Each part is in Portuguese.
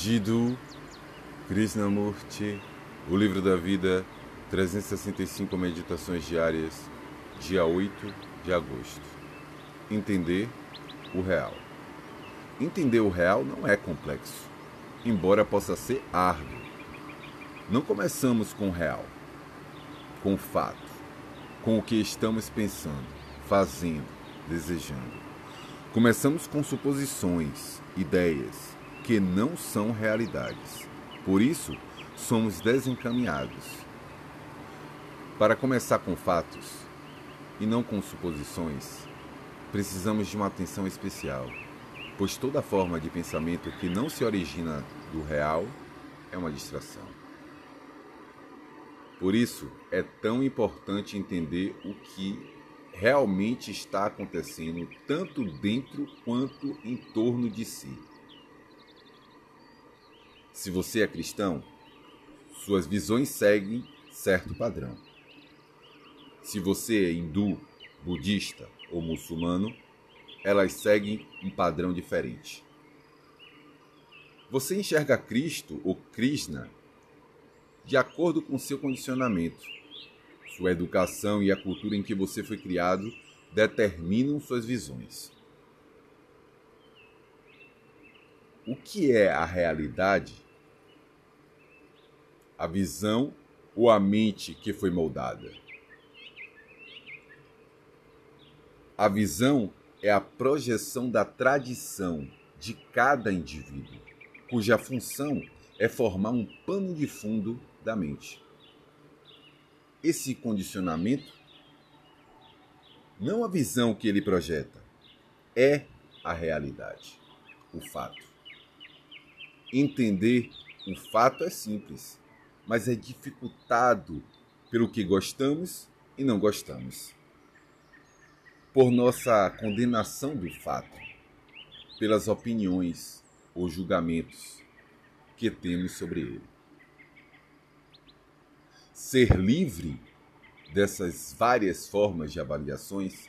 Jiddu Krishnamurti, O Livro da Vida, 365 Meditações Diárias, dia 8 de agosto. Entender o real. Entender o real não é complexo, embora possa ser árduo. Não começamos com o real, com o fato, com o que estamos pensando, fazendo, desejando. Começamos com suposições, ideias, que não são realidades. Por isso, somos desencaminhados. Para começar com fatos e não com suposições, precisamos de uma atenção especial, pois toda forma de pensamento que não se origina do real é uma distração. Por isso, é tão importante entender o que realmente está acontecendo, tanto dentro quanto em torno de si. Se você é cristão, suas visões seguem certo padrão. Se você é hindu, budista ou muçulmano, elas seguem um padrão diferente. Você enxerga Cristo ou Krishna de acordo com seu condicionamento. Sua educação e a cultura em que você foi criado determinam suas visões. O que é a realidade a visão ou a mente que foi moldada? A visão é a projeção da tradição de cada indivíduo, cuja função é formar um pano de fundo da mente. Esse condicionamento, não a visão que ele projeta, é a realidade, o fato. Entender o fato é simples mas é dificultado pelo que gostamos e não gostamos. Por nossa condenação do fato, pelas opiniões ou julgamentos que temos sobre ele. Ser livre dessas várias formas de avaliações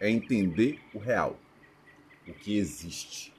é entender o real, o que existe,